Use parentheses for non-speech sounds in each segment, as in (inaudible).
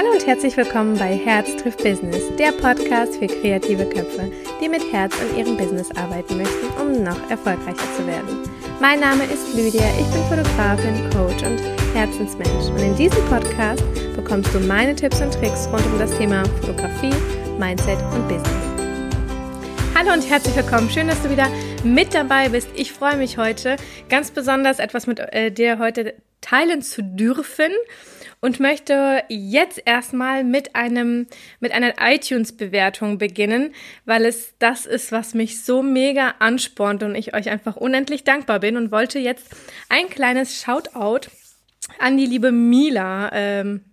Hallo und herzlich willkommen bei Herz trifft Business, der Podcast für kreative Köpfe, die mit Herz an ihrem Business arbeiten möchten, um noch erfolgreicher zu werden. Mein Name ist Lydia, ich bin Fotografin, Coach und Herzensmensch und in diesem Podcast bekommst du meine Tipps und Tricks rund um das Thema Fotografie, Mindset und Business. Hallo und herzlich willkommen. Schön, dass du wieder mit dabei bist. Ich freue mich heute ganz besonders etwas mit äh, dir heute teilen zu dürfen und möchte jetzt erstmal mit einem mit einer iTunes Bewertung beginnen, weil es das ist, was mich so mega anspornt und ich euch einfach unendlich dankbar bin und wollte jetzt ein kleines Shoutout an die liebe Mila ähm,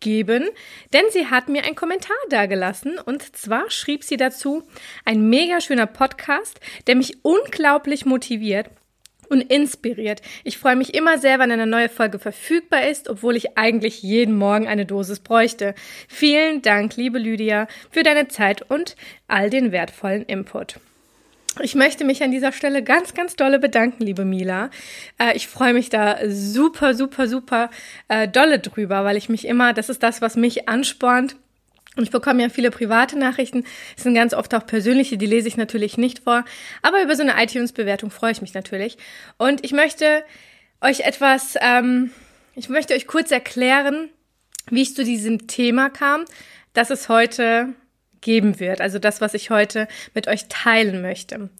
geben, denn sie hat mir einen Kommentar dagelassen und zwar schrieb sie dazu ein mega schöner Podcast, der mich unglaublich motiviert und inspiriert. Ich freue mich immer sehr, wenn eine neue Folge verfügbar ist, obwohl ich eigentlich jeden Morgen eine Dosis bräuchte. Vielen Dank, liebe Lydia, für deine Zeit und all den wertvollen Input. Ich möchte mich an dieser Stelle ganz, ganz dolle bedanken, liebe Mila. Äh, ich freue mich da super, super, super äh, dolle drüber, weil ich mich immer, das ist das, was mich anspornt, und ich bekomme ja viele private Nachrichten. Es sind ganz oft auch persönliche, die lese ich natürlich nicht vor. Aber über so eine iTunes-Bewertung freue ich mich natürlich. Und ich möchte euch etwas, ähm, ich möchte euch kurz erklären, wie ich zu diesem Thema kam, das es heute geben wird. Also das, was ich heute mit euch teilen möchte.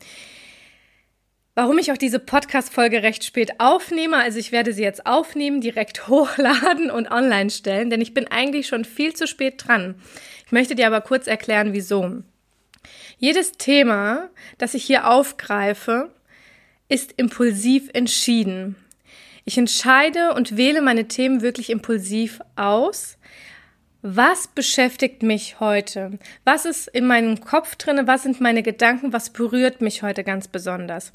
Warum ich auch diese Podcast-Folge recht spät aufnehme, also ich werde sie jetzt aufnehmen, direkt (laughs) hochladen und online stellen, denn ich bin eigentlich schon viel zu spät dran. Ich möchte dir aber kurz erklären, wieso. Jedes Thema, das ich hier aufgreife, ist impulsiv entschieden. Ich entscheide und wähle meine Themen wirklich impulsiv aus was beschäftigt mich heute? Was ist in meinem Kopf drinne? Was sind meine Gedanken? Was berührt mich heute ganz besonders?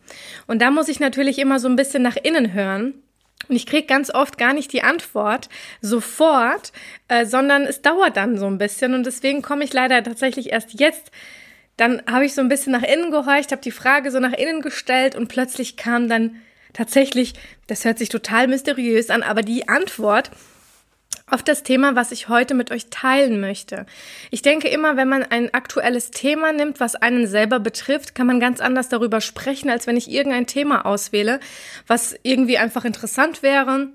Und da muss ich natürlich immer so ein bisschen nach innen hören. Und ich kriege ganz oft gar nicht die Antwort sofort, äh, sondern es dauert dann so ein bisschen. Und deswegen komme ich leider tatsächlich erst jetzt. Dann habe ich so ein bisschen nach innen gehorcht, habe die Frage so nach innen gestellt und plötzlich kam dann tatsächlich, das hört sich total mysteriös an, aber die Antwort, auf das Thema, was ich heute mit euch teilen möchte. Ich denke immer, wenn man ein aktuelles Thema nimmt, was einen selber betrifft, kann man ganz anders darüber sprechen, als wenn ich irgendein Thema auswähle, was irgendwie einfach interessant wäre.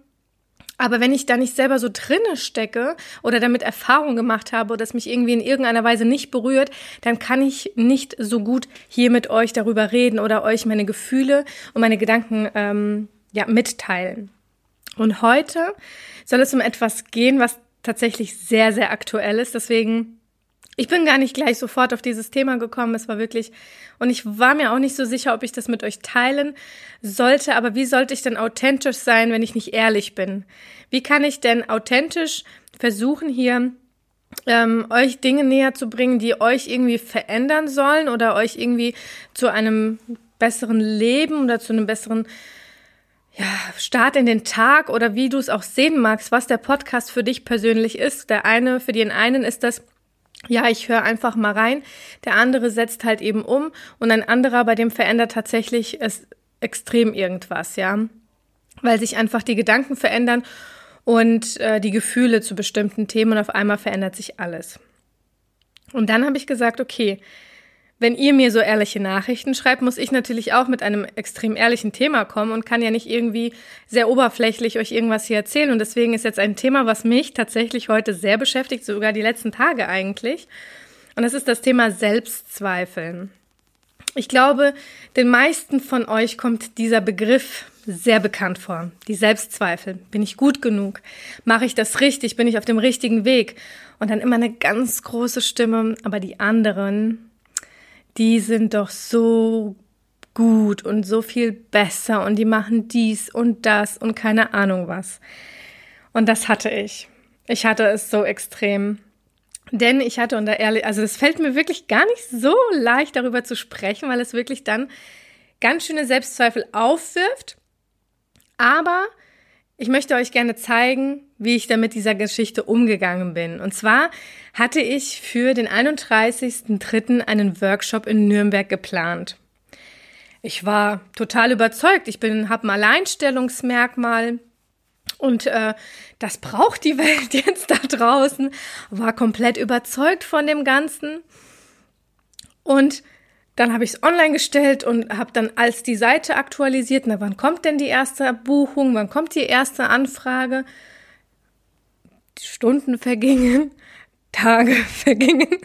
Aber wenn ich da nicht selber so drinne stecke oder damit Erfahrung gemacht habe oder es mich irgendwie in irgendeiner Weise nicht berührt, dann kann ich nicht so gut hier mit euch darüber reden oder euch meine Gefühle und meine Gedanken ähm, ja mitteilen. Und heute soll es um etwas gehen, was tatsächlich sehr, sehr aktuell ist. Deswegen, ich bin gar nicht gleich sofort auf dieses Thema gekommen. Es war wirklich, und ich war mir auch nicht so sicher, ob ich das mit euch teilen sollte. Aber wie sollte ich denn authentisch sein, wenn ich nicht ehrlich bin? Wie kann ich denn authentisch versuchen, hier ähm, euch Dinge näher zu bringen, die euch irgendwie verändern sollen oder euch irgendwie zu einem besseren Leben oder zu einem besseren ja, Start in den Tag oder wie du es auch sehen magst, was der Podcast für dich persönlich ist. Der eine, für den einen ist das, ja, ich höre einfach mal rein. Der andere setzt halt eben um und ein anderer, bei dem verändert tatsächlich es extrem irgendwas, ja. Weil sich einfach die Gedanken verändern und äh, die Gefühle zu bestimmten Themen und auf einmal verändert sich alles. Und dann habe ich gesagt, okay, wenn ihr mir so ehrliche Nachrichten schreibt, muss ich natürlich auch mit einem extrem ehrlichen Thema kommen und kann ja nicht irgendwie sehr oberflächlich euch irgendwas hier erzählen. Und deswegen ist jetzt ein Thema, was mich tatsächlich heute sehr beschäftigt, sogar die letzten Tage eigentlich. Und das ist das Thema Selbstzweifeln. Ich glaube, den meisten von euch kommt dieser Begriff sehr bekannt vor. Die Selbstzweifel. Bin ich gut genug? Mache ich das richtig? Bin ich auf dem richtigen Weg? Und dann immer eine ganz große Stimme, aber die anderen, die sind doch so gut und so viel besser und die machen dies und das und keine Ahnung was. Und das hatte ich. Ich hatte es so extrem. Denn ich hatte unter ehrlich, also es fällt mir wirklich gar nicht so leicht darüber zu sprechen, weil es wirklich dann ganz schöne Selbstzweifel aufwirft. Aber ich möchte euch gerne zeigen, wie ich damit dieser Geschichte umgegangen bin. Und zwar hatte ich für den 31.03. einen Workshop in Nürnberg geplant. Ich war total überzeugt. Ich bin, habe ein Alleinstellungsmerkmal Und äh, das braucht die (laughs) Welt jetzt da draußen. War komplett überzeugt von dem Ganzen. Und dann habe ich es online gestellt und habe dann als die Seite aktualisiert, na wann kommt denn die erste Buchung, wann kommt die erste Anfrage? Stunden vergingen, (laughs) Tage vergingen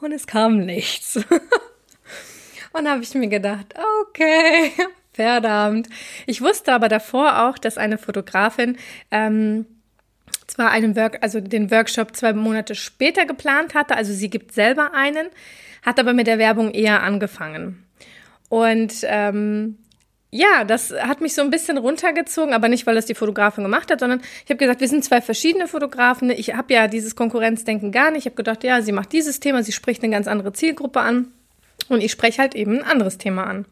und es kam nichts. (laughs) und habe ich mir gedacht, okay, (laughs) verdammt. Ich wusste aber davor auch, dass eine Fotografin ähm, zwar einen Work, also den Workshop zwei Monate später geplant hatte, also sie gibt selber einen, hat aber mit der Werbung eher angefangen. Und ähm, ja, das hat mich so ein bisschen runtergezogen, aber nicht, weil das die Fotografin gemacht hat, sondern ich habe gesagt, wir sind zwei verschiedene Fotografen. Ich habe ja dieses Konkurrenzdenken gar nicht. Ich habe gedacht, ja, sie macht dieses Thema, sie spricht eine ganz andere Zielgruppe an und ich spreche halt eben ein anderes Thema an.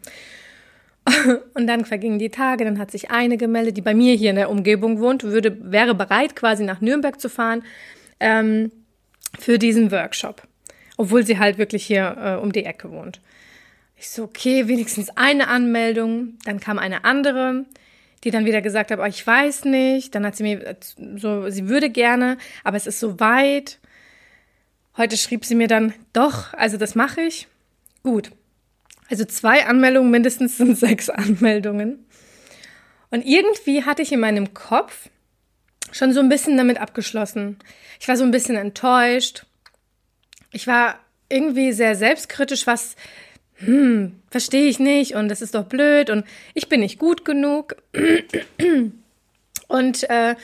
(laughs) Und dann vergingen die Tage, dann hat sich eine gemeldet, die bei mir hier in der Umgebung wohnt, würde, wäre bereit, quasi nach Nürnberg zu fahren ähm, für diesen Workshop, obwohl sie halt wirklich hier äh, um die Ecke wohnt. Ich so, okay, wenigstens eine Anmeldung. Dann kam eine andere, die dann wieder gesagt hat, oh, ich weiß nicht. Dann hat sie mir so, sie würde gerne, aber es ist so weit. Heute schrieb sie mir dann, doch, also das mache ich. Gut. Also zwei Anmeldungen, mindestens sind sechs Anmeldungen. Und irgendwie hatte ich in meinem Kopf schon so ein bisschen damit abgeschlossen. Ich war so ein bisschen enttäuscht. Ich war irgendwie sehr selbstkritisch, was hm, verstehe ich nicht und das ist doch blöd und ich bin nicht gut genug. Und äh,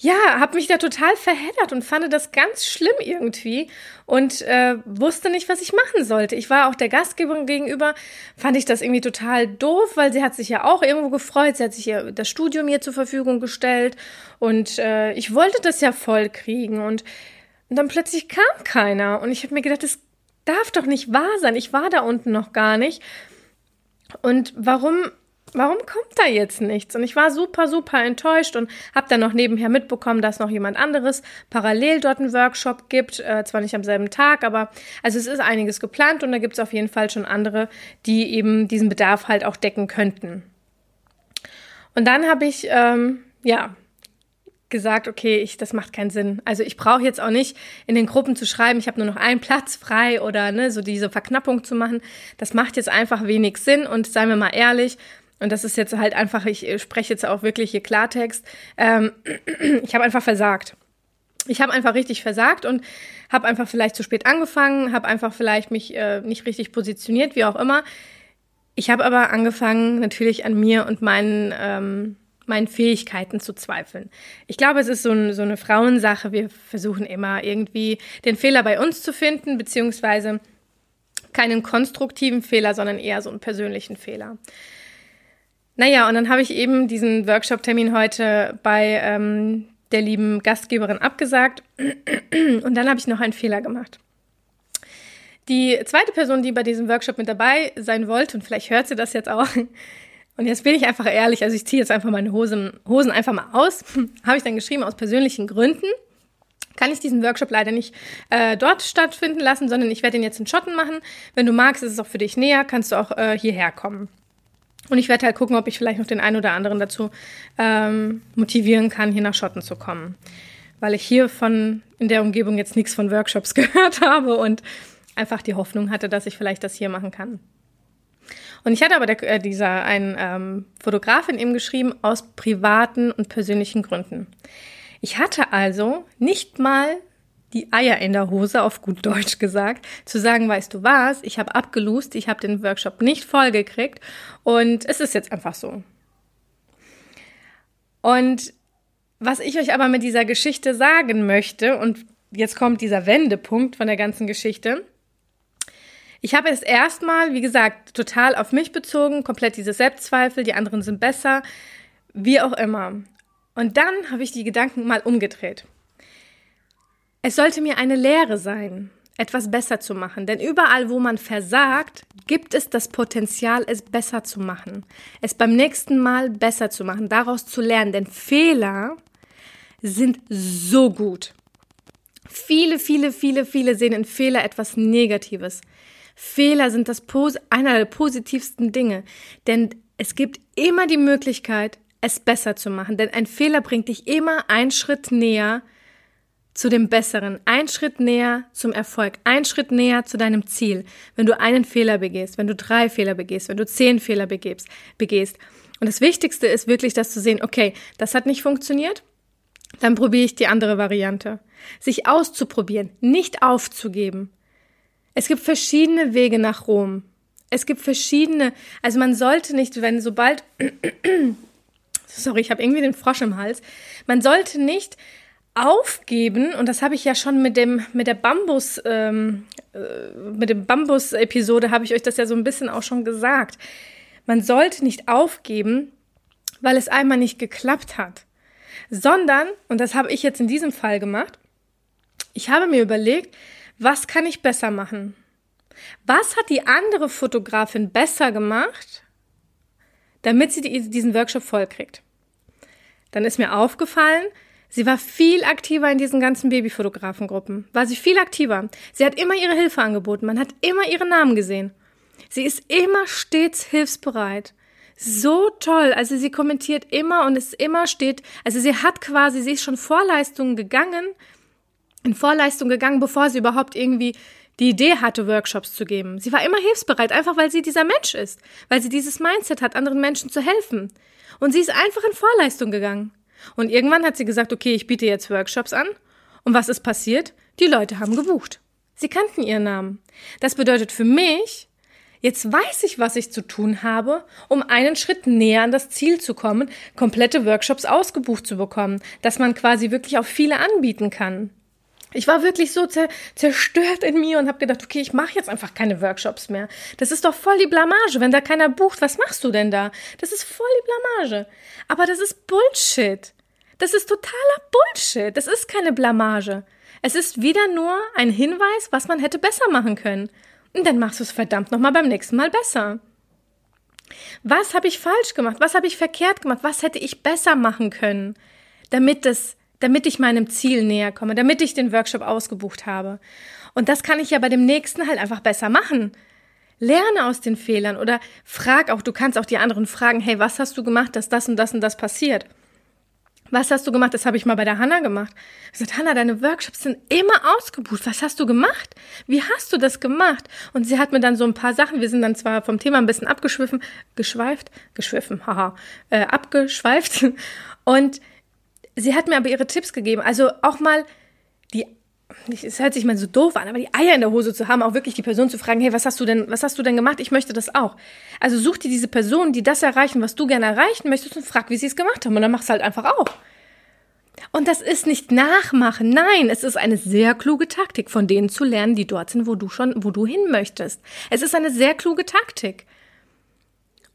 ja, habe mich da total verheddert und fand das ganz schlimm irgendwie und äh, wusste nicht, was ich machen sollte. Ich war auch der Gastgeberin gegenüber, fand ich das irgendwie total doof, weil sie hat sich ja auch irgendwo gefreut. Sie hat sich ja das Studium mir zur Verfügung gestellt und äh, ich wollte das ja voll kriegen und, und dann plötzlich kam keiner und ich habe mir gedacht, das darf doch nicht wahr sein. Ich war da unten noch gar nicht. Und warum, warum kommt da jetzt nichts? Und ich war super, super enttäuscht und habe dann noch nebenher mitbekommen, dass noch jemand anderes parallel dort einen Workshop gibt. Äh, zwar nicht am selben Tag, aber also es ist einiges geplant und da gibt es auf jeden Fall schon andere, die eben diesen Bedarf halt auch decken könnten. Und dann habe ich, ähm, ja, gesagt, okay, ich, das macht keinen Sinn. Also ich brauche jetzt auch nicht in den Gruppen zu schreiben, ich habe nur noch einen Platz frei oder ne, so diese Verknappung zu machen. Das macht jetzt einfach wenig Sinn und seien wir mal ehrlich, und das ist jetzt halt einfach, ich spreche jetzt auch wirklich hier Klartext, ähm, (clears throat) ich habe einfach versagt. Ich habe einfach richtig versagt und habe einfach vielleicht zu spät angefangen, habe einfach vielleicht mich äh, nicht richtig positioniert, wie auch immer. Ich habe aber angefangen natürlich an mir und meinen ähm, meinen Fähigkeiten zu zweifeln. Ich glaube, es ist so, ein, so eine Frauensache. Wir versuchen immer irgendwie den Fehler bei uns zu finden, beziehungsweise keinen konstruktiven Fehler, sondern eher so einen persönlichen Fehler. Naja, und dann habe ich eben diesen Workshop-Termin heute bei ähm, der lieben Gastgeberin abgesagt (clears throat) und dann habe ich noch einen Fehler gemacht. Die zweite Person, die bei diesem Workshop mit dabei sein wollte, und vielleicht hört sie das jetzt auch, (laughs) und jetzt bin ich einfach ehrlich, also ich ziehe jetzt einfach meine Hosen, Hosen einfach mal aus. (laughs) Habe ich dann geschrieben, aus persönlichen Gründen kann ich diesen Workshop leider nicht äh, dort stattfinden lassen, sondern ich werde ihn jetzt in Schotten machen. Wenn du magst, ist es auch für dich näher, kannst du auch äh, hierher kommen. Und ich werde halt gucken, ob ich vielleicht noch den einen oder anderen dazu ähm, motivieren kann, hier nach Schotten zu kommen. Weil ich hier von in der Umgebung jetzt nichts von Workshops (laughs) gehört habe und einfach die Hoffnung hatte, dass ich vielleicht das hier machen kann. Und ich hatte aber der, äh, dieser einen ähm, Fotografin eben geschrieben aus privaten und persönlichen Gründen. Ich hatte also nicht mal die Eier in der Hose, auf gut Deutsch gesagt, zu sagen, weißt du was, ich habe abgelust, ich habe den Workshop nicht vollgekriegt und es ist jetzt einfach so. Und was ich euch aber mit dieser Geschichte sagen möchte, und jetzt kommt dieser Wendepunkt von der ganzen Geschichte, ich habe es erstmal, wie gesagt, total auf mich bezogen, komplett diese Selbstzweifel, die anderen sind besser, wie auch immer. Und dann habe ich die Gedanken mal umgedreht. Es sollte mir eine Lehre sein, etwas besser zu machen, denn überall, wo man versagt, gibt es das Potenzial, es besser zu machen, es beim nächsten Mal besser zu machen, daraus zu lernen, denn Fehler sind so gut. Viele, viele, viele, viele sehen in Fehler etwas Negatives. Fehler sind das einer der positivsten Dinge, denn es gibt immer die Möglichkeit, es besser zu machen. Denn ein Fehler bringt dich immer einen Schritt näher zu dem Besseren, einen Schritt näher zum Erfolg, einen Schritt näher zu deinem Ziel. Wenn du einen Fehler begehst, wenn du drei Fehler begehst, wenn du zehn Fehler begehst, begehst. Und das Wichtigste ist wirklich, das zu sehen, okay, das hat nicht funktioniert, dann probiere ich die andere Variante. Sich auszuprobieren, nicht aufzugeben. Es gibt verschiedene Wege nach Rom. Es gibt verschiedene, also man sollte nicht, wenn sobald, (clears throat) sorry, ich habe irgendwie den Frosch im Hals, man sollte nicht aufgeben, und das habe ich ja schon mit dem, mit der Bambus, ähm, äh, mit dem Bambus-Episode habe ich euch das ja so ein bisschen auch schon gesagt. Man sollte nicht aufgeben, weil es einmal nicht geklappt hat, sondern, und das habe ich jetzt in diesem Fall gemacht, ich habe mir überlegt, was kann ich besser machen? Was hat die andere Fotografin besser gemacht, damit sie die, diesen Workshop vollkriegt? Dann ist mir aufgefallen, Sie war viel aktiver in diesen ganzen Babyfotografengruppen. War sie viel aktiver. Sie hat immer ihre Hilfe angeboten. Man hat immer ihren Namen gesehen. Sie ist immer stets hilfsbereit. So toll. Also sie kommentiert immer und ist immer steht. Also sie hat quasi, sie ist schon Vorleistungen gegangen, in Vorleistung gegangen, bevor sie überhaupt irgendwie die Idee hatte, Workshops zu geben. Sie war immer hilfsbereit, einfach weil sie dieser Mensch ist, weil sie dieses Mindset hat, anderen Menschen zu helfen. Und sie ist einfach in Vorleistung gegangen. Und irgendwann hat sie gesagt, okay, ich biete jetzt Workshops an. Und was ist passiert? Die Leute haben gebucht. Sie kannten ihren Namen. Das bedeutet für mich, jetzt weiß ich, was ich zu tun habe, um einen Schritt näher an das Ziel zu kommen, komplette Workshops ausgebucht zu bekommen, dass man quasi wirklich auch viele anbieten kann. Ich war wirklich so zer zerstört in mir und habe gedacht, okay, ich mache jetzt einfach keine Workshops mehr. Das ist doch voll die Blamage. Wenn da keiner bucht, was machst du denn da? Das ist voll die Blamage. Aber das ist Bullshit. Das ist totaler Bullshit. Das ist keine Blamage. Es ist wieder nur ein Hinweis, was man hätte besser machen können. Und dann machst du es verdammt nochmal beim nächsten Mal besser. Was habe ich falsch gemacht? Was habe ich verkehrt gemacht? Was hätte ich besser machen können, damit es, damit ich meinem Ziel näher komme, damit ich den Workshop ausgebucht habe? Und das kann ich ja bei dem nächsten halt einfach besser machen. Lerne aus den Fehlern oder frag auch, du kannst auch die anderen fragen, hey, was hast du gemacht, dass das und das und das passiert? Was hast du gemacht? Das habe ich mal bei der Hanna gemacht. Ich gesagt, Hanna, deine Workshops sind immer ausgebucht. Was hast du gemacht? Wie hast du das gemacht? Und sie hat mir dann so ein paar Sachen, wir sind dann zwar vom Thema ein bisschen abgeschwiffen, geschweift, geschwiffen, haha, äh, abgeschweift. (laughs) Und sie hat mir aber ihre Tipps gegeben. Also auch mal die es hört sich mal so doof an, aber die Eier in der Hose zu haben, auch wirklich die Person zu fragen, hey, was hast du denn, was hast du denn gemacht? Ich möchte das auch. Also such dir diese Personen, die das erreichen, was du gerne erreichen möchtest und frag, wie sie es gemacht haben und dann machst du halt einfach auch. Und das ist nicht nachmachen, nein, es ist eine sehr kluge Taktik, von denen zu lernen, die dort sind, wo du schon, wo du hin möchtest. Es ist eine sehr kluge Taktik.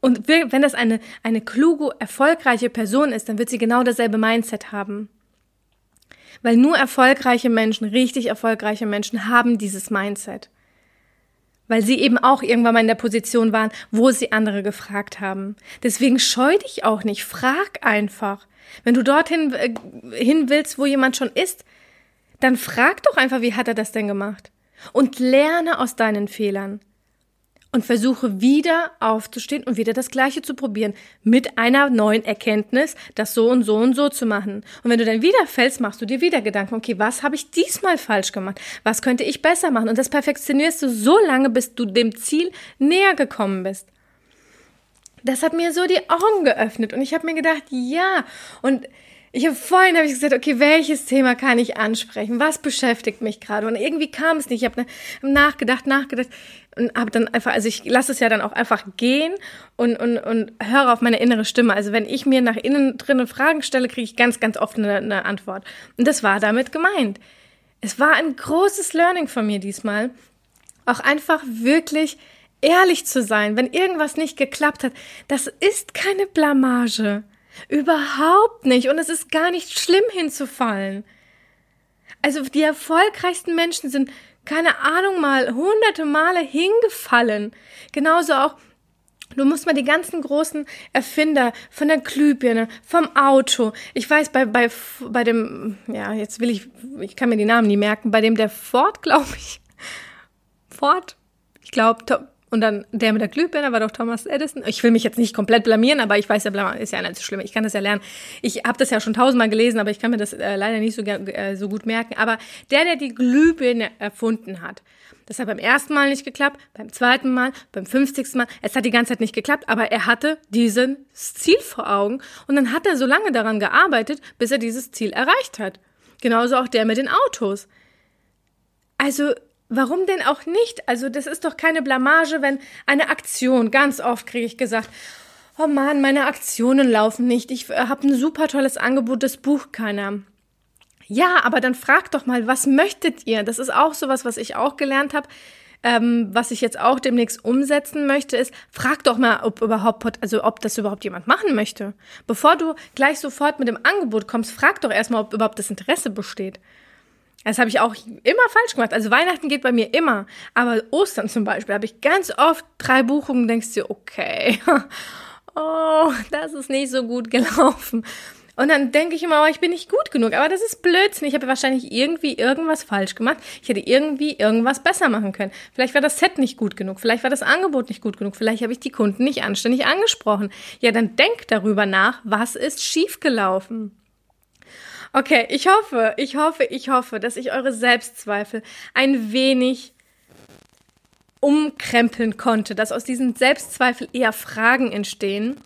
Und wenn das eine, eine kluge, erfolgreiche Person ist, dann wird sie genau dasselbe Mindset haben. Weil nur erfolgreiche Menschen, richtig erfolgreiche Menschen haben dieses Mindset. Weil sie eben auch irgendwann mal in der Position waren, wo sie andere gefragt haben. Deswegen scheu dich auch nicht, frag einfach. Wenn du dorthin äh, hin willst, wo jemand schon ist, dann frag doch einfach, wie hat er das denn gemacht? Und lerne aus deinen Fehlern und versuche wieder aufzustehen und wieder das Gleiche zu probieren. Mit einer neuen Erkenntnis, das so und so und so zu machen. Und wenn du dann wieder fällst, machst du dir wieder Gedanken, okay, was habe ich diesmal falsch gemacht? Was könnte ich besser machen? Und das perfektionierst du so lange, bis du dem Ziel näher gekommen bist. Das hat mir so die Augen geöffnet und ich habe mir gedacht, ja. Und ich habe vorhin habe ich gesagt, okay, welches Thema kann ich ansprechen? Was beschäftigt mich gerade? Und irgendwie kam es nicht. Ich habe nachgedacht, nachgedacht und habe dann einfach, also ich lasse es ja dann auch einfach gehen und, und, und höre auf meine innere Stimme. Also wenn ich mir nach innen drinnen Fragen stelle, kriege ich ganz, ganz oft eine, eine Antwort. Und das war damit gemeint. Es war ein großes Learning von mir diesmal, auch einfach wirklich ehrlich zu sein, wenn irgendwas nicht geklappt hat. Das ist keine Blamage. Überhaupt nicht. Und es ist gar nicht schlimm hinzufallen. Also die erfolgreichsten Menschen sind, keine Ahnung mal, hunderte Male hingefallen. Genauso auch Du musst mal die ganzen großen Erfinder von der Glühbirne, vom Auto. Ich weiß, bei, bei, bei dem, ja, jetzt will ich, ich kann mir die Namen nie merken, bei dem der Ford, (laughs) glaube ich, Ford, ich glaube, Und dann der mit der Glühbirne war doch Thomas Edison. Ich will mich jetzt nicht komplett blamieren, aber ich weiß ja, ist ja nicht so schlimm. Ich kann das ja lernen. Ich habe das ja schon tausendmal gelesen, aber ich kann mir das äh, leider nicht so, äh, so gut merken. Aber der, der die Glühbirne erfunden hat, das hat beim ersten Mal nicht geklappt, beim zweiten Mal, beim fünfzigsten Mal. Es hat die ganze Zeit nicht geklappt, aber er hatte dieses Ziel vor Augen und dann hat er so lange daran gearbeitet, bis er dieses Ziel erreicht hat. Genauso auch der mit den Autos. Also, warum denn auch nicht? Also, das ist doch keine Blamage, wenn eine Aktion, ganz oft kriege ich gesagt, oh Mann, meine Aktionen laufen nicht, ich äh, habe ein super tolles Angebot, das bucht keiner. Ja, aber dann fragt doch mal, was möchtet ihr? Das ist auch sowas, was ich auch gelernt habe. Ähm, was ich jetzt auch demnächst umsetzen möchte, ist, frag doch mal, ob überhaupt, also ob das überhaupt jemand machen möchte. Bevor du gleich sofort mit dem Angebot kommst, frag doch erstmal, ob überhaupt das Interesse besteht. Das habe ich auch immer falsch gemacht. Also Weihnachten geht bei mir immer. Aber Ostern zum Beispiel habe ich ganz oft drei Buchungen, denkst du, okay, (laughs) oh, das ist nicht so gut gelaufen. Und dann denke ich immer, oh, ich bin nicht gut genug. Aber das ist Blödsinn. Ich habe wahrscheinlich irgendwie irgendwas falsch gemacht. Ich hätte irgendwie irgendwas besser machen können. Vielleicht war das Set nicht gut genug. Vielleicht war das Angebot nicht gut genug. Vielleicht habe ich die Kunden nicht anständig angesprochen. Ja, dann denk darüber nach, was ist schiefgelaufen. Okay, ich hoffe, ich hoffe, ich hoffe, dass ich eure Selbstzweifel ein wenig umkrempeln konnte, dass aus diesen Selbstzweifel eher Fragen entstehen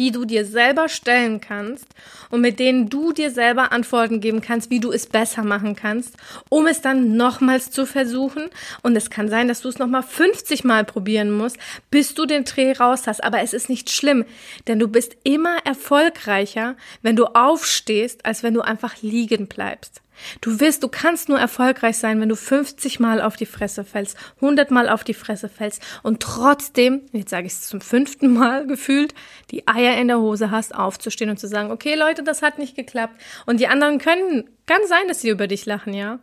die du dir selber stellen kannst und mit denen du dir selber Antworten geben kannst, wie du es besser machen kannst, um es dann nochmals zu versuchen. Und es kann sein, dass du es nochmal 50 Mal probieren musst, bis du den Dreh raus hast. Aber es ist nicht schlimm, denn du bist immer erfolgreicher, wenn du aufstehst, als wenn du einfach liegen bleibst. Du wirst, du kannst nur erfolgreich sein, wenn du 50 Mal auf die Fresse fällst, 100 Mal auf die Fresse fällst und trotzdem, jetzt sage ich es zum fünften Mal (laughs) gefühlt, die Eier in der Hose hast, aufzustehen und zu sagen, okay Leute, das hat nicht geklappt. Und die anderen können, kann sein, dass sie über dich lachen, ja.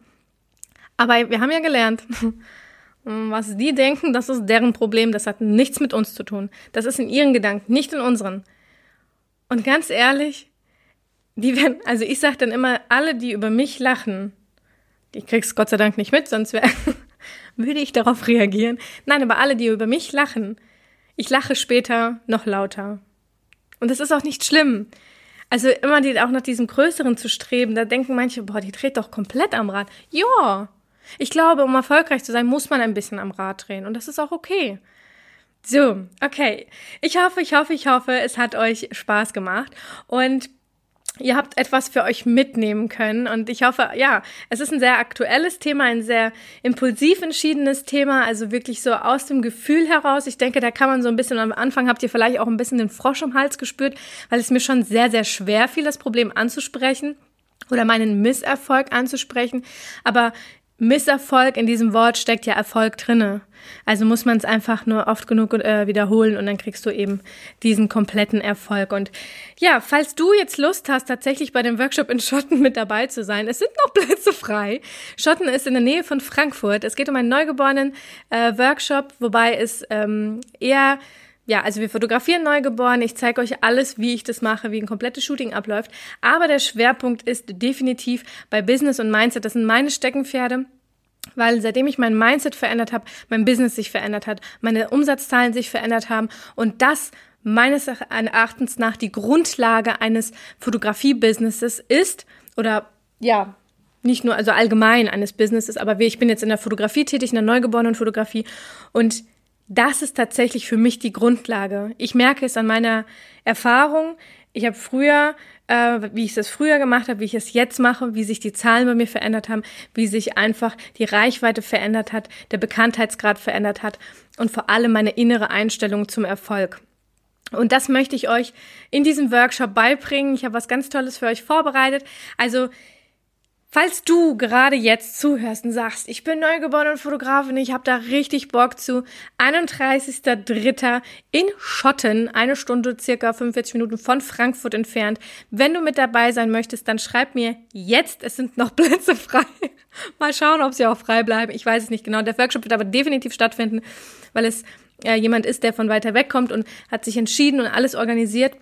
Aber wir haben ja gelernt, (laughs) was die denken, das ist deren Problem, das hat nichts mit uns zu tun. Das ist in ihren Gedanken, nicht in unseren. Und ganz ehrlich, die werden, also ich sag dann immer, alle, die über mich lachen, ich krieg's Gott sei Dank nicht mit, sonst wär, (laughs) würde ich darauf reagieren. Nein, aber alle, die über mich lachen, ich lache später noch lauter. Und das ist auch nicht schlimm. Also immer die, auch nach diesem Größeren zu streben, da denken manche, boah, die dreht doch komplett am Rad. Ja, ich glaube, um erfolgreich zu sein, muss man ein bisschen am Rad drehen. Und das ist auch okay. So, okay. Ich hoffe, ich hoffe, ich hoffe, es hat euch Spaß gemacht. Und ihr habt etwas für euch mitnehmen können. Und ich hoffe, ja, es ist ein sehr aktuelles Thema, ein sehr impulsiv entschiedenes Thema, also wirklich so aus dem Gefühl heraus. Ich denke, da kann man so ein bisschen, am Anfang habt ihr vielleicht auch ein bisschen den Frosch im Hals gespürt, weil es mir schon sehr, sehr schwer fiel, das Problem anzusprechen oder meinen Misserfolg anzusprechen. Aber Misserfolg in diesem Wort steckt ja Erfolg drinne. Also muss man es einfach nur oft genug äh, wiederholen und dann kriegst du eben diesen kompletten Erfolg. Und ja, falls du jetzt Lust hast, tatsächlich bei dem Workshop in Schotten mit dabei zu sein, es sind noch (laughs) Plätze frei. Schotten ist in der Nähe von Frankfurt. Es geht um einen neugeborenen äh, Workshop, wobei es ähm, eher ja, also wir fotografieren Neugeboren. Ich zeige euch alles, wie ich das mache, wie ein komplettes Shooting abläuft. Aber der Schwerpunkt ist definitiv bei Business und Mindset. Das sind meine Steckenpferde. Weil seitdem ich mein Mindset verändert habe, mein Business sich verändert hat, meine Umsatzzahlen sich verändert haben und das meines Erachtens nach die Grundlage eines Fotografie-Businesses ist oder ja, nicht nur, also allgemein eines Businesses, aber ich bin jetzt in der Fotografie tätig, in der neugeborenen Fotografie und das ist tatsächlich für mich die Grundlage. Ich merke es an meiner Erfahrung. Ich habe früher, äh, wie ich das früher gemacht habe, wie ich es jetzt mache, wie sich die Zahlen bei mir verändert haben, wie sich einfach die Reichweite verändert hat, der Bekanntheitsgrad verändert hat und vor allem meine innere Einstellung zum Erfolg. Und das möchte ich euch in diesem Workshop beibringen. Ich habe was ganz Tolles für euch vorbereitet. Also Falls du gerade jetzt zuhörst und sagst, ich bin neugeborene Fotografin, ich habe da richtig Bock zu, 31.03. in Schotten, eine Stunde, circa 45 Minuten von Frankfurt entfernt. Wenn du mit dabei sein möchtest, dann schreib mir jetzt, es sind noch (laughs) Plätze frei. Mal schauen, ob sie auch frei bleiben. Ich weiß es nicht genau. Der Workshop wird aber definitiv stattfinden, weil es äh, jemand ist, der von weiter weg kommt und hat sich entschieden und alles organisiert.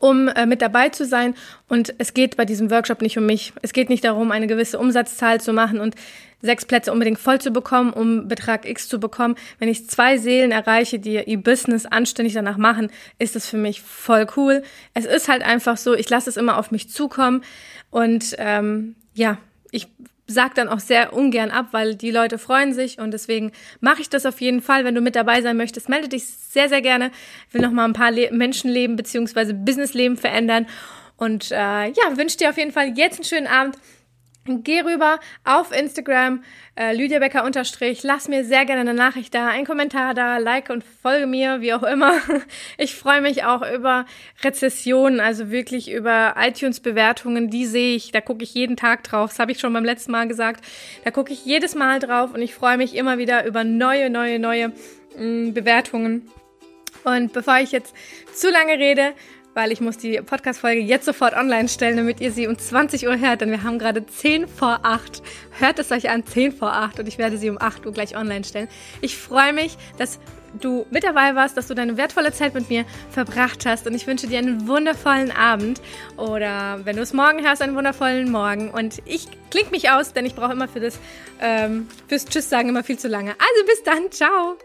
Um äh, mit dabei zu sein. Und es geht bei diesem Workshop nicht um mich. Es geht nicht darum, eine gewisse Umsatzzahl zu machen und sechs Plätze unbedingt voll zu bekommen, um Betrag X zu bekommen. Wenn ich zwei Seelen erreiche, die ihr Business anständig danach machen, ist es für mich voll cool. Es ist halt einfach so, ich lasse es immer auf mich zukommen und ähm, ja, ich sag dann auch sehr ungern ab, weil die Leute freuen sich und deswegen mache ich das auf jeden Fall. Wenn du mit dabei sein möchtest, melde dich sehr, sehr gerne. Ich will noch mal ein paar Le Menschenleben beziehungsweise Businessleben verändern und äh, ja, wünsche dir auf jeden Fall jetzt einen schönen Abend. Geh rüber auf Instagram, äh, Lydia Becker unterstrich, lass mir sehr gerne eine Nachricht da, einen Kommentar da, like und folge mir, wie auch immer. (laughs) Ich freue mich auch über Rezessionen, also wirklich über iTunes-Bewertungen, die sehe ich, da gucke ich jeden Tag drauf, das habe ich schon beim letzten Mal gesagt, da gucke ich jedes Mal drauf und ich freue mich immer wieder über neue, neue, neue mh, mm, Bewertungen. Und bevor ich jetzt zu lange rede, weil ich muss die Podcast-Folge jetzt sofort online stellen, damit ihr sie um 20 Uhr hört, denn wir haben gerade 10 vor 8. Hört es euch an, 10 vor 8 und ich werde sie um 8 Uhr gleich online stellen. Ich freue mich, dass du mit dabei warst, dass du deine wertvolle Zeit mit mir verbracht hast und ich wünsche dir einen wundervollen Abend oder wenn du es morgen hörst, einen wundervollen Morgen und ich kling mich aus, denn ich brauche immer für das, ähm, fürs Tschüss sagen immer viel zu lange. Also bis dann, ciao!